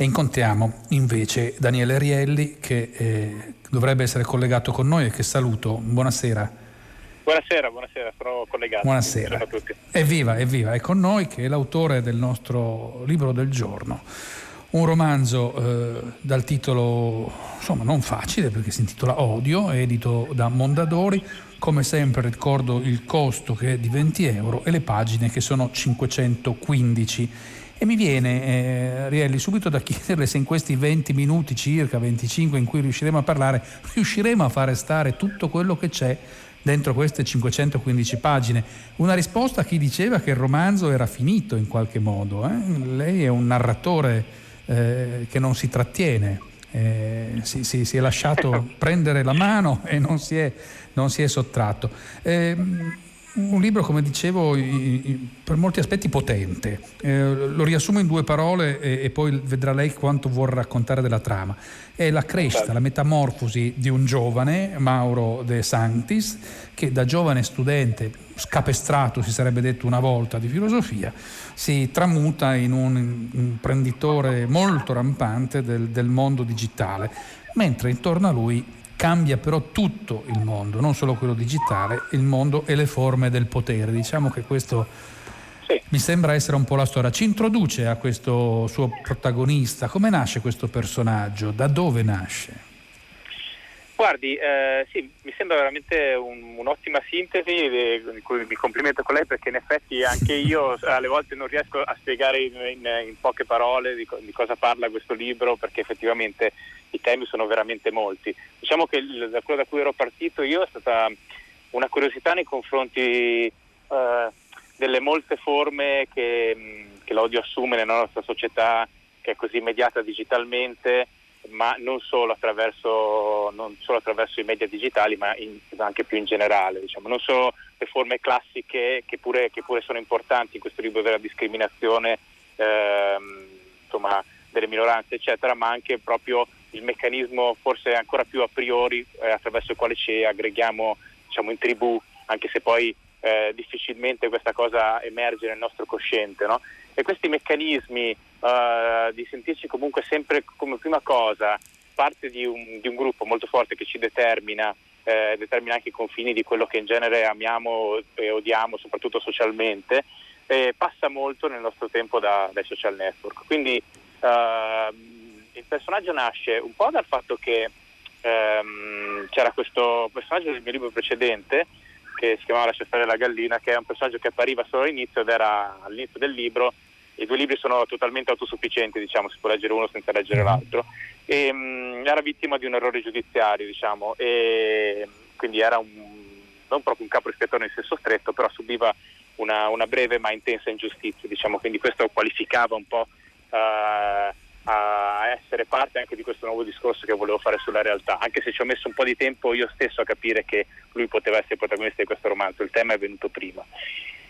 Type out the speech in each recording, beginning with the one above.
E incontriamo invece Daniele Rielli che eh, dovrebbe essere collegato con noi e che saluto. Buonasera. Buonasera, buonasera, sono collegato. Buonasera. a tutti. Evviva, evviva, è con noi che è l'autore del nostro libro del giorno. Un romanzo eh, dal titolo, insomma, non facile perché si intitola Odio, edito da Mondadori. Come sempre ricordo il costo che è di 20 euro e le pagine che sono 515 e mi viene, eh, Rielli, subito da chiederle se in questi 20 minuti circa, 25 in cui riusciremo a parlare, riusciremo a fare stare tutto quello che c'è dentro queste 515 pagine. Una risposta a chi diceva che il romanzo era finito in qualche modo. Eh? Lei è un narratore eh, che non si trattiene, eh, si, si, si, è lasciato prendere la mano e non si è, non si è sottratto. Eh, un libro, come dicevo, per molti aspetti potente. Eh, lo riassumo in due parole e, e, poi vedrà lei quanto vuol raccontare della trama. È la crescita, la metamorfosi di un giovane, Mauro De Sanctis, che da giovane studente scapestrato, si sarebbe detto una volta, di filosofia, si tramuta in un imprenditore molto rampante del, del mondo digitale, mentre intorno a lui cambia però tutto il mondo, non solo quello digitale, il mondo e le forme del potere. Diciamo che questo sì. mi sembra essere un po' la storia. Ci introduce a questo suo protagonista, come nasce questo personaggio, da dove nasce? Guardi, eh, sì, mi sembra veramente un, un'ottima sintesi di cui mi complimento con lei perché in effetti anche io alle volte non riesco a spiegare in, in, in poche parole di, di, cosa parla questo libro perché effettivamente i temi sono veramente molti. Diciamo che il, da quello da cui ero partito io è stata una curiosità nei confronti eh, delle molte forme che, che l'odio assume nella nostra società che è così mediata digitalmente ma non solo attraverso, non solo attraverso i media digitali, ma in, anche più in generale. Diciamo. Non solo le forme classiche che pure, che pure, sono importanti in questo libro della discriminazione ehm, insomma, delle minoranze, eccetera, ma anche proprio il meccanismo forse ancora più a priori eh, attraverso il quale ci aggreghiamo diciamo, in tribù, anche se poi eh, difficilmente questa cosa emerge nel nostro cosciente. No? E questi meccanismi uh, di sentirci comunque sempre come prima cosa parte di un, di un gruppo molto forte che ci determina, eh, determina anche i confini di quello che in genere amiamo e odiamo, soprattutto socialmente, eh, passa molto nel nostro tempo da, dai social network. Quindi uh, il personaggio nasce un po' dal fatto che um, c'era questo personaggio del mio libro precedente che si chiamava Lascia stare la gallina, che è un personaggio che appariva solo all'inizio ed era all'inizio del libro. I due libri sono totalmente autosufficienti, diciamo, si può leggere uno senza leggere l'altro. E, mh, era vittima di un errore giudiziario, diciamo, e quindi era un, non proprio un capo ispettore in senso stretto, però subiva una, una, breve ma intensa ingiustizia, diciamo, quindi questo qualificava un po' uh, a essere parte anche di questo nuovo discorso che volevo fare sulla realtà, anche se ci ho messo un po' di tempo io stesso a capire che lui poteva essere protagonista di questo romanzo, il tema è venuto prima.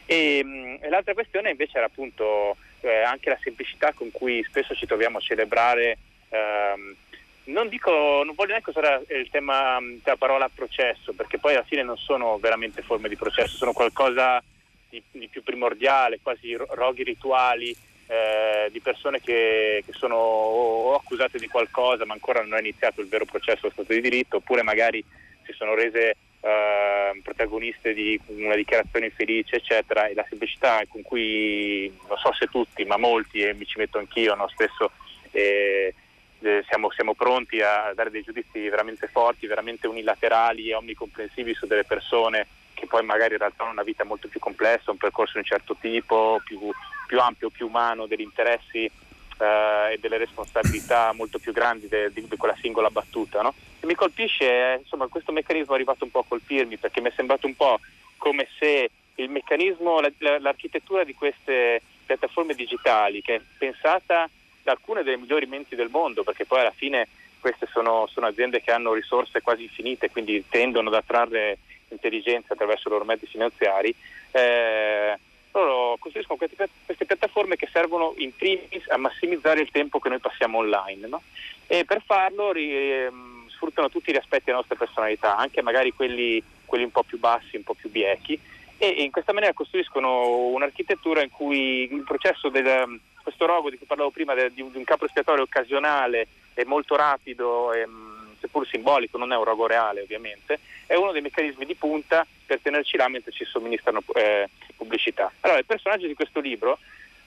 E, e l'altra questione invece era appunto eh, anche la semplicità con cui spesso ci troviamo a celebrare, ehm, non, dico, non voglio neanche usare il tema della parola processo, perché poi alla fine non sono veramente forme di processo, sono qualcosa di, di più primordiale, quasi roghi rituali, eh, di persone che, che sono o accusate di qualcosa ma ancora non è iniziato il vero processo allo Stato di diritto, oppure magari si sono rese eh, protagoniste di una dichiarazione infelice, eccetera, e la semplicità con cui, non so se tutti, ma molti, e mi ci metto anch'io, no, spesso eh, eh, siamo, siamo, pronti a dare dei giudizi veramente forti, veramente unilaterali e omnicomprensivi su delle persone che poi magari in realtà hanno una vita molto più complessa, un percorso di un certo tipo, più, più ampio, più umano, degli interessi eh, e delle responsabilità molto più grandi di quella singola battuta. No? E mi colpisce, eh, insomma, questo meccanismo è arrivato un po' a colpirmi perché mi è sembrato un po' come se il meccanismo, l'architettura di queste piattaforme digitali che è pensata da alcune delle migliori menti del mondo, perché poi alla fine queste sono, sono aziende che hanno risorse quasi infinite, quindi tendono ad attrarre intelligenza attraverso i loro mezzi finanziari, eh, loro costruiscono queste, queste, piattaforme che servono in primis a massimizzare il tempo che noi passiamo online no? e per farlo ri, ehm, sfruttano tutti gli aspetti della nostra personalità, anche magari quelli, quelli un po' più bassi, un po' più biechi e in questa maniera costruiscono un'architettura in cui il processo del, questo rogo di cui parlavo prima, di, un capo espiatorio occasionale e molto rapido, e, mm, seppur simbolico, non è un rogo reale ovviamente, è uno dei meccanismi di punta per tenerci là mentre ci somministrano eh, pubblicità. Allora il personaggio di questo libro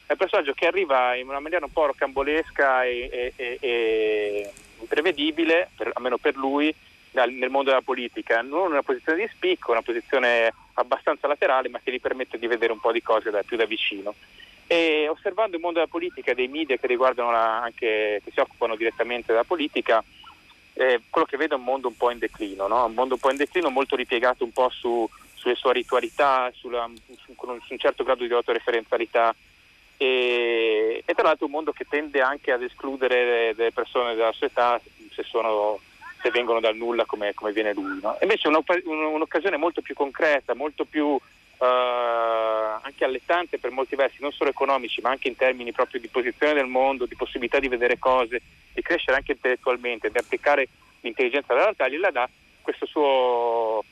è un personaggio che arriva in una maniera un po' rocambolesca e, e, e imprevedibile, per, almeno per lui, nel mondo della politica, non una posizione di spicco, una posizione abbastanza laterale, ma che gli permette di vedere un po' di cose da, più da vicino. E osservando il mondo della politica e dei media che la, anche che si occupano direttamente della politica, eh, quello che vedo è un mondo un po' in declino, no? un mondo un po' in declino, molto ripiegato un po' su, sulle sue ritualità, sulla, su, con un, su un certo grado di autoreferenzialità e, e, tra l'altro un mondo che tende anche ad escludere delle persone della sua età se, sono, se vengono dal nulla come, come viene lui. No? Invece un'occasione molto più concreta, molto più Uh, anche allettante per molti versi, non solo economici, ma anche in termini proprio di posizione del mondo, di possibilità di vedere cose, di crescere anche intellettualmente, di applicare l'intelligenza alla realtà, gliela dà questo suo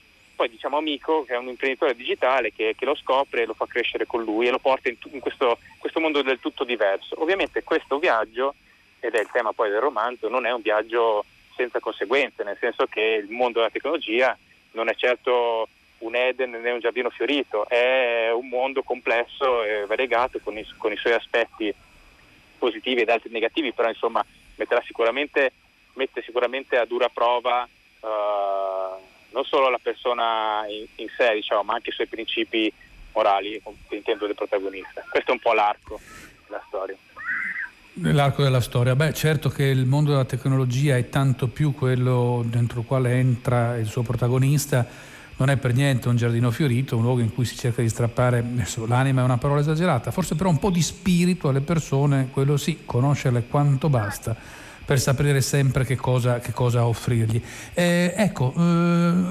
poi diciamo amico che è un imprenditore digitale che, che lo scopre e lo fa crescere con lui e lo porta in, in questo, questo mondo del tutto diverso. Ovviamente questo viaggio, ed è il tema poi del romanzo, non è un viaggio senza conseguenze, nel senso che il mondo della tecnologia non è certo un Eden né un giardino fiorito, è un mondo complesso e variegato con i, con i suoi aspetti positivi ed altri negativi, però insomma sicuramente, mette sicuramente a dura prova uh, non solo la persona in, in sé, diciamo, ma anche i suoi principi morali, intendo del protagonista. Questo è un po' l'arco della storia. L'arco della storia. Beh, certo che il mondo della tecnologia è tanto più quello dentro il quale entra il suo protagonista. Non è per niente un giardino fiorito, un luogo in cui si cerca di strappare, l'anima è una parola esagerata, forse però un po' di spirito alle persone, quello sì, conoscerle quanto basta per sapere sempre che cosa, che cosa offrirgli. Eh, ecco, eh,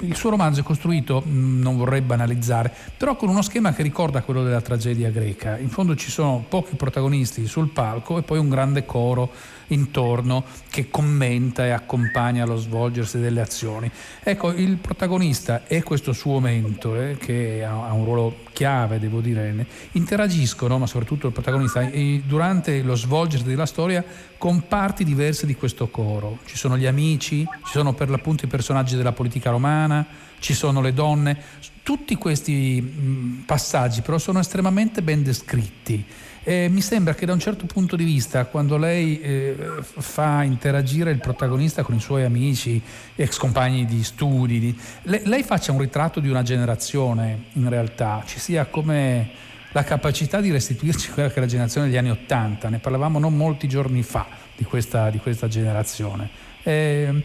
il suo romanzo è costruito, mm, non vorrei banalizzare, però con uno schema che ricorda quello della tragedia greca. In fondo ci sono pochi protagonisti sul palco e poi un grande coro intorno che commenta e accompagna lo svolgersi delle azioni. Ecco, il protagonista e questo suo mentore, che ha un ruolo chiave, devo dire, interagiscono, ma soprattutto il protagonista, durante lo svolgersi della storia con parti diverse di questo coro. Ci sono gli amici, ci sono per l'appunto i personaggi della politica romana, ci sono le donne. Tutti questi passaggi però sono estremamente ben descritti eh, mi sembra che da un certo punto di vista, quando lei eh, fa interagire il protagonista con i suoi amici, ex compagni di studi, di, lei, lei faccia un ritratto di una generazione in realtà, ci sia come la capacità di restituirci quella che è la generazione degli anni Ottanta, ne parlavamo non molti giorni fa di questa, di questa generazione. Eh,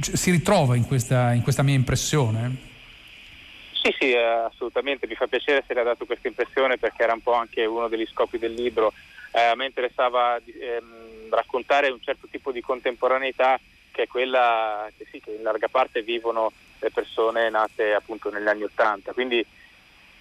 si ritrova in questa, in questa mia impressione? Sì, sì, eh, assolutamente, mi fa piacere se le ha dato questa impressione perché era un po' anche uno degli scopi del libro. Eh, a me interessava ehm, raccontare un certo tipo di contemporaneità che è quella che, sì, che in larga parte vivono le persone nate appunto negli anni Ottanta. Quindi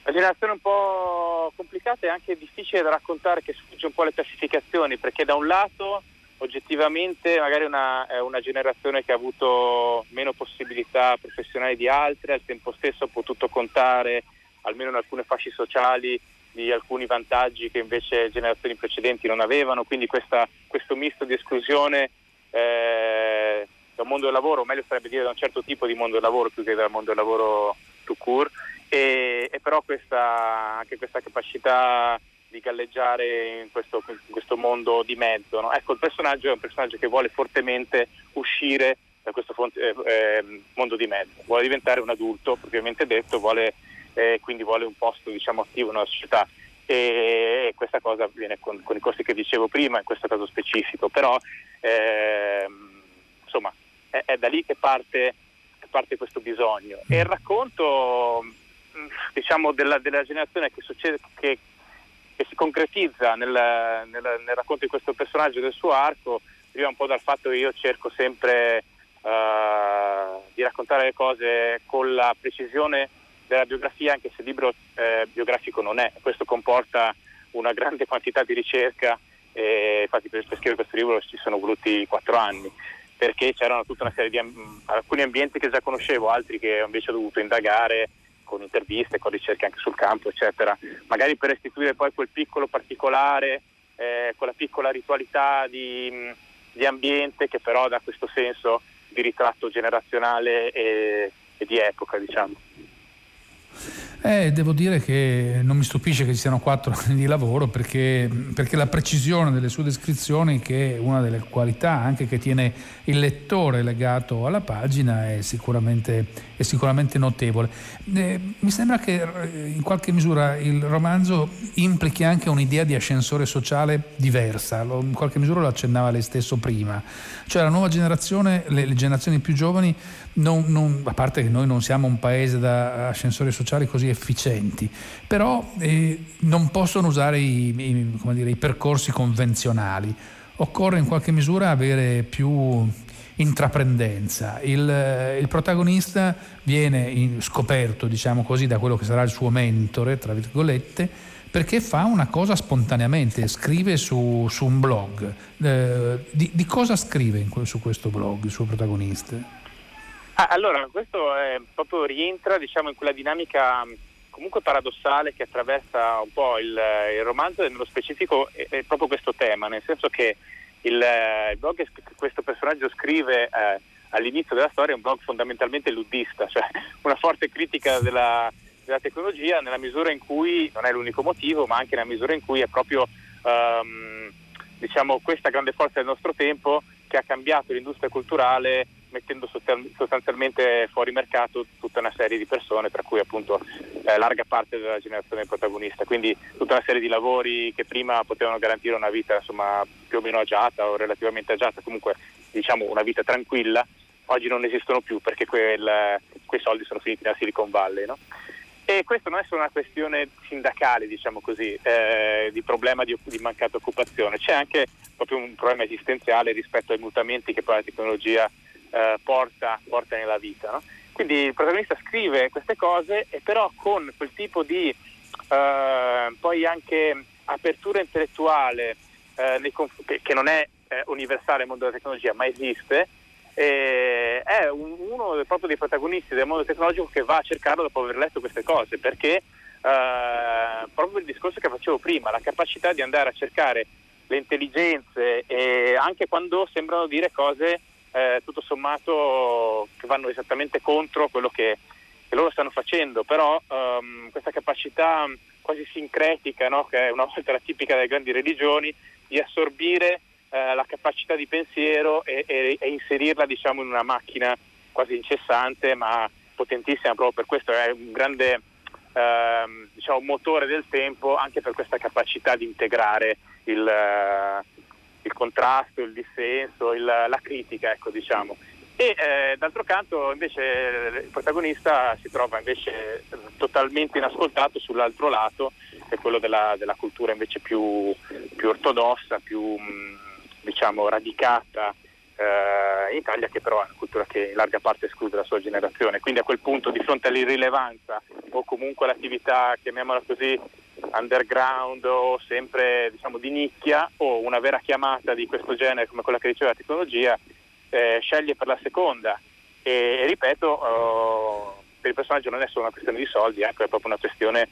la generazione un po' complicata e anche difficile da raccontare che sfugge un po' alle classificazioni perché da un lato oggettivamente magari una, è una generazione che ha avuto meno possibilità professionali di altre, al tempo stesso ha potuto contare almeno in alcune fasce sociali di alcuni vantaggi che invece generazioni precedenti non avevano, quindi questa, questo misto di esclusione eh, dal mondo del lavoro, o meglio sarebbe dire da un certo tipo di mondo del lavoro più che dal mondo del lavoro tout court, e, e però questa, anche questa capacità di galleggiare in questo, in questo mondo di mezzo. No? Ecco, il personaggio è un personaggio che vuole fortemente uscire da questo eh, eh, mondo di mezzo, vuole diventare un adulto, propriamente detto, vuole, eh, quindi vuole un posto diciamo, attivo nella società e, questa cosa avviene con, con, i costi che dicevo prima, in questo caso specifico, però ehm, insomma è, è, da lì che parte, che parte questo bisogno. E il racconto diciamo, della, della generazione che, succede, che che si concretizza nel, nel, nel, racconto di questo personaggio e del suo arco, deriva un po' dal fatto che io cerco sempre uh, di raccontare le cose con la precisione della biografia, anche se il libro eh, biografico non è. Questo comporta una grande quantità di ricerca e infatti per, per scrivere questo libro ci sono voluti quattro anni perché c'erano tutta una serie di alcuni ambienti che già conoscevo, altri che invece ho dovuto indagare con interviste, con ricerche anche sul campo, eccetera, magari per restituire poi quel piccolo particolare, eh, quella piccola ritualità di, di, ambiente che però dà questo senso di ritratto generazionale e, e di epoca, diciamo. Eh, devo dire che non mi stupisce che ci siano quattro anni di lavoro perché, perché, la precisione delle sue descrizioni, che è una delle qualità anche che tiene il lettore legato alla pagina, è sicuramente, è sicuramente notevole. Eh, mi sembra che eh, in qualche misura il romanzo implichi anche un'idea di ascensore sociale diversa, in qualche misura lo accennava lei stesso prima, cioè la nuova generazione, le, generazioni più giovani non, non, a parte che noi non siamo un paese da ascensori sociali così efficienti, però eh, non possono usare i, i, dire, i, percorsi convenzionali. Occorre in qualche misura avere più intraprendenza. Il, il protagonista viene scoperto, diciamo così, da quello che sarà il suo mentore, tra virgolette, perché fa una cosa spontaneamente, scrive su, su un blog. Eh, di, di, cosa scrive in, su questo blog il suo protagonista? Ah, allora, questo è, proprio rientra diciamo, in quella dinamica comunque paradossale che attraversa un po' il, il romanzo e nello specifico è, è, proprio questo tema, nel senso che il, il blog che questo personaggio scrive eh, all'inizio della storia è un blog fondamentalmente luddista, cioè una forte critica della, della, tecnologia nella misura in cui, non è l'unico motivo, ma anche nella misura in cui è proprio um, diciamo, questa grande forza del nostro tempo che ha cambiato l'industria culturale mettendo sostanzialmente fuori mercato tutta una serie di persone, tra cui appunto eh, larga parte della generazione protagonista. Quindi tutta una serie di lavori che prima potevano garantire una vita insomma, più o meno agiata o relativamente agiata, comunque diciamo una vita tranquilla, oggi non esistono più perché quel, quei soldi sono finiti nella Silicon Valley. No? E questo non è solo una questione sindacale, diciamo così, eh, di problema di, di, mancata occupazione, c'è anche proprio un problema esistenziale rispetto ai mutamenti che poi la tecnologia eh, porta, porta, nella vita. No? Quindi il protagonista scrive queste cose e però con quel tipo di eh, poi anche apertura intellettuale eh, conf- che, non è eh, universale nel mondo della tecnologia ma esiste, è un, uno proprio dei protagonisti del mondo tecnologico che va a cercarlo dopo aver letto queste cose perché Uh, proprio il discorso che facevo prima, la capacità di andare a cercare le intelligenze e anche quando sembrano dire cose eh, tutto sommato che vanno esattamente contro quello che, che loro stanno facendo, però um, questa capacità quasi sincretica, no? che è una volta la tipica delle grandi religioni, di assorbire eh, la capacità di pensiero e, e, e inserirla diciamo, in una macchina quasi incessante ma potentissima, proprio per questo è un grande eh, diciamo, motore del tempo, anche per questa capacità di integrare il, il contrasto, il dissenso, il, la critica, ecco, diciamo. E eh, d'altro canto invece il protagonista si trova invece totalmente inascoltato sull'altro lato, che è quello della, della cultura invece più, più ortodossa, più mh, diciamo radicata eh, in Italia, che però è una cultura che in larga parte esclude la sua generazione. Quindi a quel punto di fronte all'irrilevanza o comunque all'attività, chiamiamola così, underground o sempre diciamo, di nicchia o una vera chiamata di questo genere come quella che diceva la tecnologia, eh, sceglie per la seconda e, ripeto, oh, per il personaggio non è solo una questione di soldi, ecco, è proprio una questione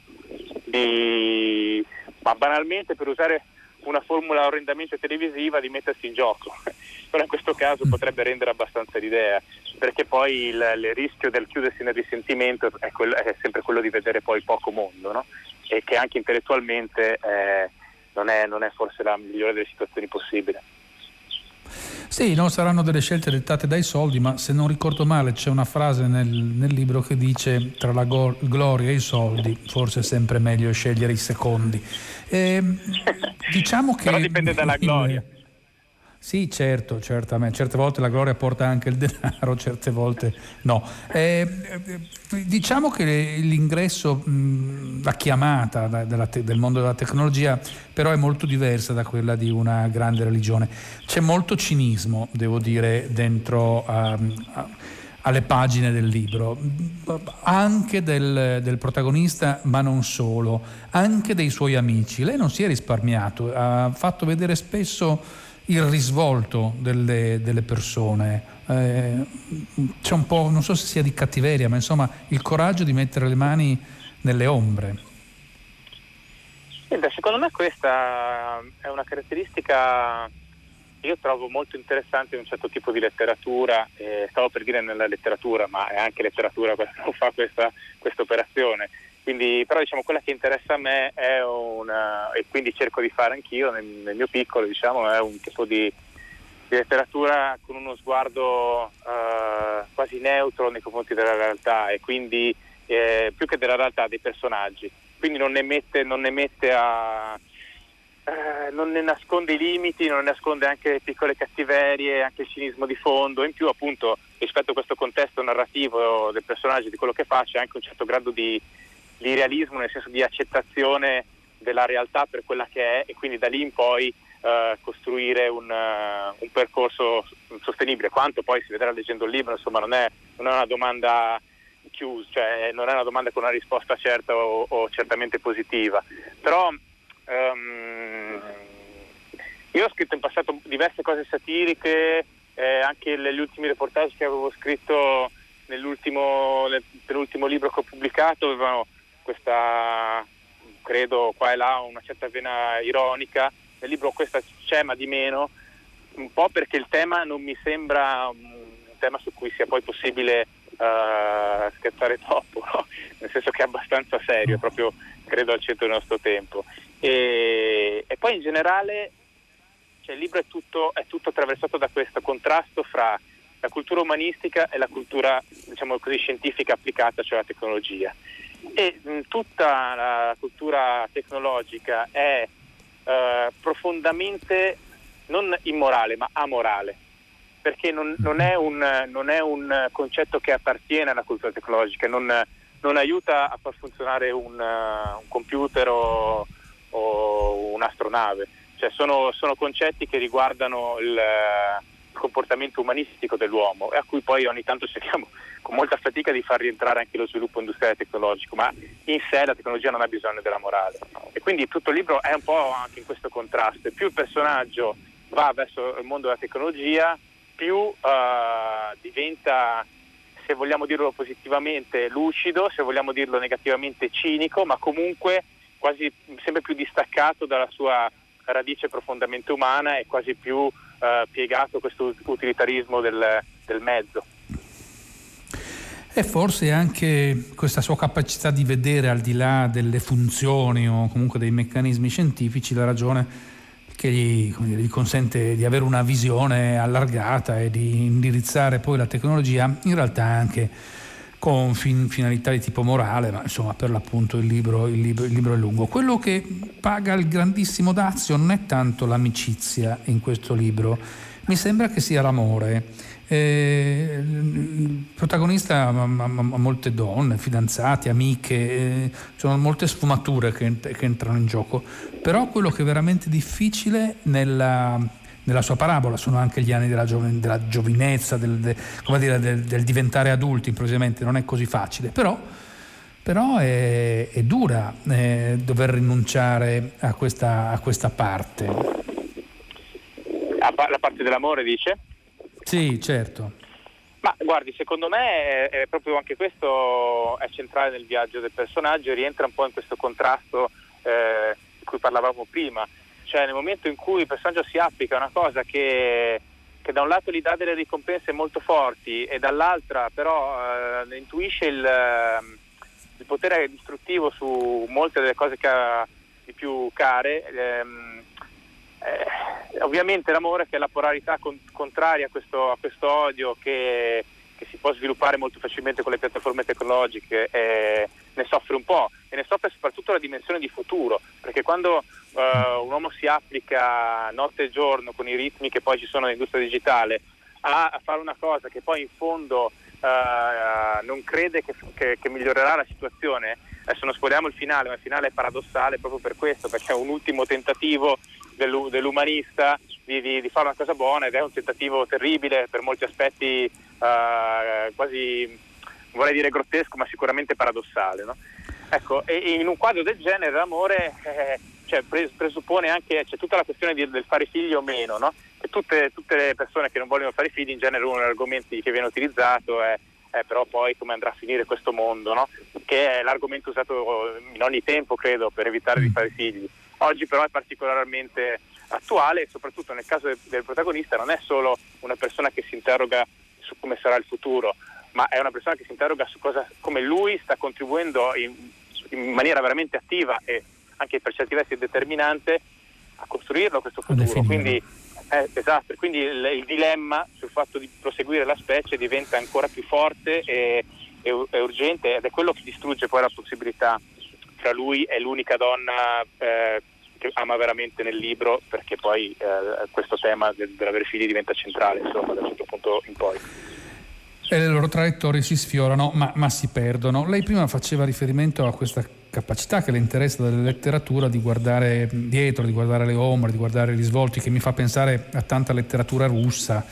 di, ma banalmente per usare una formula orrendamente televisiva di mettersi in gioco, però in questo caso potrebbe rendere abbastanza l'idea, perché poi il, il rischio del chiudersi nel risentimento è, quello, è, sempre quello di vedere poi poco mondo, no? E che anche intellettualmente eh, non, è, non, è, forse la migliore delle situazioni possibili. Sì, no, saranno delle scelte dettate dai soldi, ma se non ricordo male c'è una frase nel, nel libro che dice tra la go- gloria e i soldi forse è sempre meglio scegliere i secondi. Eh, diciamo che... Però dipende dalla gloria. Sì, certo, certamente. Certe volte la gloria porta anche il denaro, certe volte no. Eh, diciamo che l'ingresso, la chiamata del mondo della tecnologia però è molto diversa da quella di una grande religione. C'è molto cinismo, devo dire, dentro a, a, alle pagine del libro, anche del, del protagonista, ma non solo, anche dei suoi amici. Lei non si è risparmiato, ha fatto vedere spesso il risvolto delle, delle persone. Eh, c'è un po', non so se sia di cattiveria, ma insomma il coraggio di mettere le mani nelle ombre. Secondo me questa è una caratteristica che io trovo molto interessante in un certo tipo di letteratura, eh, stavo per dire nella letteratura, ma è anche letteratura quella che fa questa operazione. Quindi, però diciamo, quella che interessa a me è una, e quindi cerco di fare anch'io nel, nel mio piccolo, diciamo, è un tipo di, di letteratura con uno sguardo uh, quasi neutro nei confronti della realtà e quindi eh, più che della realtà dei personaggi. Quindi non ne mette, non ne mette a, eh, non ne nasconde i limiti, non ne nasconde anche piccole cattiverie, anche il cinismo di fondo. In più, appunto, rispetto a questo contesto narrativo del personaggio, di quello che fa, c'è anche un certo grado di di realismo, nel senso di accettazione della realtà per quella che è e quindi da lì in poi uh, costruire un, uh, un, percorso sostenibile. Quanto poi si vedrà leggendo il libro, insomma non è, non è una domanda chiusa, cioè non è una domanda con una risposta certa o, o certamente positiva. Però um, io ho scritto in passato diverse cose satiriche, eh, anche gli ultimi reportage che avevo scritto nell'ultimo, nel penultimo libro che ho pubblicato avevano questa, credo qua e là, una certa vena ironica. Nel libro questa c'è ma di meno, un po' perché il tema non mi sembra un tema su cui sia poi possibile uh, scherzare troppo, no? nel senso che è abbastanza serio, proprio credo al centro del nostro tempo. E, e poi in generale cioè, il libro è tutto, è tutto attraversato da questo contrasto fra la cultura umanistica e la cultura diciamo così, scientifica applicata, cioè la tecnologia e mh, tutta la cultura tecnologica è eh, profondamente non immorale ma amorale perché non, non, è un, non, è un, concetto che appartiene alla cultura tecnologica, non, non aiuta a far funzionare un, un computer o, o, un'astronave, cioè sono, sono, concetti che riguardano il, il comportamento umanistico dell'uomo e a cui poi ogni tanto cerchiamo con molta fatica di far rientrare anche lo sviluppo industriale e tecnologico, ma in sé la tecnologia non ha bisogno della morale. E quindi tutto il libro è un po' anche in questo contrasto. Più il personaggio va verso il mondo della tecnologia, più uh, diventa, se vogliamo dirlo positivamente, lucido, se vogliamo dirlo negativamente, cinico, ma comunque quasi sempre più distaccato dalla sua radice profondamente umana e quasi più uh, piegato questo utilitarismo del, del mezzo. E forse anche questa sua capacità di vedere al di là delle funzioni o comunque dei meccanismi scientifici la ragione che gli, dire, gli, consente di avere una visione allargata e di indirizzare poi la tecnologia in realtà anche con fin, finalità di tipo morale, ma insomma per l'appunto il libro, il, libro, il libro, è lungo. Quello che paga il grandissimo dazio non è tanto l'amicizia in questo libro, mi sembra che sia l'amore eh, il protagonista ha, ha, molte donne, fidanzate, amiche, eh, sono molte sfumature che, che, entrano in gioco, però quello che è veramente difficile nella, nella sua parabola sono anche gli anni della, giov- della giovinezza, del, de, dire, del, del, diventare adulti improvvisamente, non è così facile, però, però è, è, dura eh, dover rinunciare a questa, a questa parte. La parte dell'amore dice? Sì, certo. Ma guardi, secondo me è, è, proprio anche questo è centrale nel viaggio del personaggio e rientra un po' in questo contrasto eh, di cui parlavamo prima. Cioè nel momento in cui il personaggio si applica a una cosa che, che, da un lato gli dà delle ricompense molto forti e dall'altra però eh, intuisce il, ehm, il, potere distruttivo su molte delle cose che ha di più care, ehm, eh, ovviamente l'amore che è la polarità con, contraria a questo, a questo odio che, che, si può sviluppare molto facilmente con le piattaforme tecnologiche eh, ne soffre un po' e ne soffre soprattutto la dimensione di futuro perché quando eh, un uomo si applica notte e giorno con i ritmi che poi ci sono nell'industria digitale a, a fare una cosa che poi in fondo uh, non crede che, che, che, migliorerà la situazione, adesso non spogliamo il finale, ma il finale è paradossale proprio per questo, perché è un ultimo tentativo dell'umanista di, di, di, fare una cosa buona ed è un tentativo terribile per molti aspetti uh, quasi, vorrei dire grottesco, ma sicuramente paradossale. No? Ecco, e, in un quadro del genere l'amore eh, cioè, presuppone anche c'è tutta la questione di, del fare figli o meno, no? Tutte, tutte, le persone che non vogliono fare figli in genere uno degli argomenti che viene utilizzato è, è però poi come andrà a finire questo mondo, no? che è l'argomento usato in ogni tempo credo per evitare di mm. fare figli. Oggi però è particolarmente attuale e soprattutto nel caso del, del protagonista non è solo una persona che si interroga su come sarà il futuro, ma è una persona che si interroga su cosa, come lui sta contribuendo in, in maniera veramente attiva e anche per certi versi determinante a costruirlo questo futuro. Quindi, eh, esatto, quindi il, il, dilemma sul fatto di proseguire la specie diventa ancora più forte e, e, e, urgente ed è quello che distrugge poi la possibilità tra lui e l'unica donna eh, che ama veramente nel libro perché poi eh, questo tema del, dell'avere figli diventa centrale insomma, da un certo punto in poi. E le loro traiettorie si sfiorano ma, ma si perdono. Lei prima faceva riferimento a questa capacità che le interessa della letteratura di guardare dietro, di guardare le ombre, di guardare gli svolti, che mi fa pensare a tanta letteratura russa.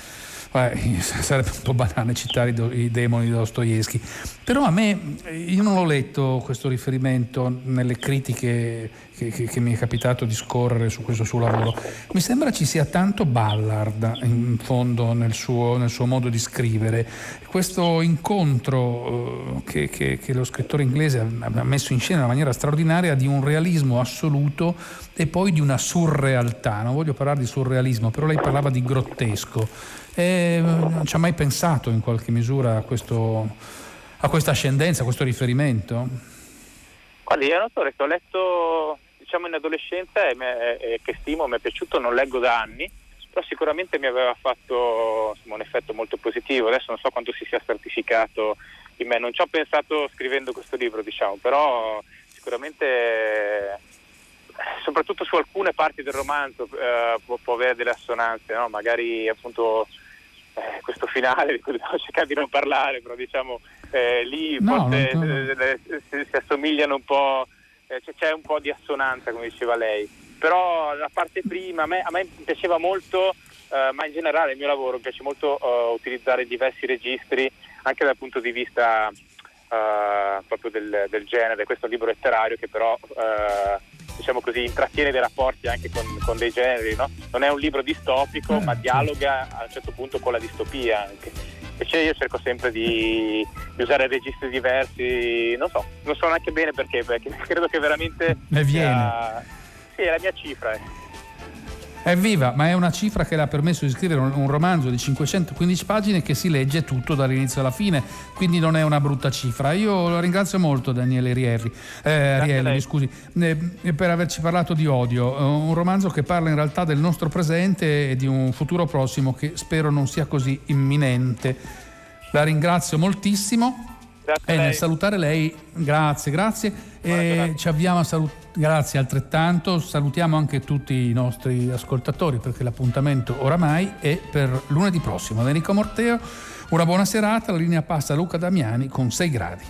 Eh, sarebbe un po' banale citare i, i demoni di Dostoevsky, però a me, io non ho letto questo riferimento nelle critiche che, che, che, mi è capitato di scorrere su questo suo lavoro, mi sembra ci sia tanto Ballard in fondo nel suo, nel suo modo di scrivere, questo incontro eh, che, che lo scrittore inglese ha messo in scena in maniera straordinaria di un realismo assoluto e poi di una surrealtà, non voglio parlare di surrealismo, però lei parlava di grottesco. E non ci ha mai pensato in qualche misura a, questo, a questa ascendenza, a questo riferimento? Guardi, è un autore che ho letto diciamo, in adolescenza e, me, e, che stimo, mi è piaciuto, non leggo da anni, però sicuramente mi aveva fatto insomma, un effetto molto positivo. Adesso non so quanto si sia stratificato in me, non ci ho pensato scrivendo questo libro, diciamo, però sicuramente soprattutto su alcune parti del romanzo eh, può, può, avere delle assonanze, no? magari appunto eh, questo finale di cui devo cercare di non parlare, però diciamo eh, lì no, forse non... Si, si, assomigliano un po', eh, c'è un po' di assonanza come diceva lei, però la parte prima a me, a me piaceva molto, eh, ma in generale il mio lavoro mi piace molto utilizzare diversi registri anche dal punto di vista proprio del, del, genere, questo è un libro letterario che però diciamo così, intrattiene dei rapporti anche con, con dei generi, no? Non è un libro distopico, eh, ma dialoga a un certo punto con la distopia anche. Invece io cerco sempre di, di, usare registri diversi, non so, non so neanche bene perché, perché credo che veramente... Ne viene. Sia, sì, è la mia cifra. Eh. Evviva, ma è una cifra che le ha permesso di scrivere un, romanzo di 515 pagine che si legge tutto dall'inizio alla fine, quindi non è una brutta cifra. Io lo ringrazio molto Daniele Rierri, eh, Rielli, scusi, eh, per averci parlato di odio, eh, un romanzo che parla in realtà del nostro presente e di un futuro prossimo che spero non sia così imminente. La ringrazio moltissimo. Grazie e nel salutare lei, grazie, grazie. E ci avviamo a salutare. Grazie altrettanto, salutiamo anche tutti i nostri ascoltatori perché l'appuntamento oramai è per lunedì prossimo. Da Enrico Morteo, una buona serata, la linea passa a Luca Damiani con 6 gradi.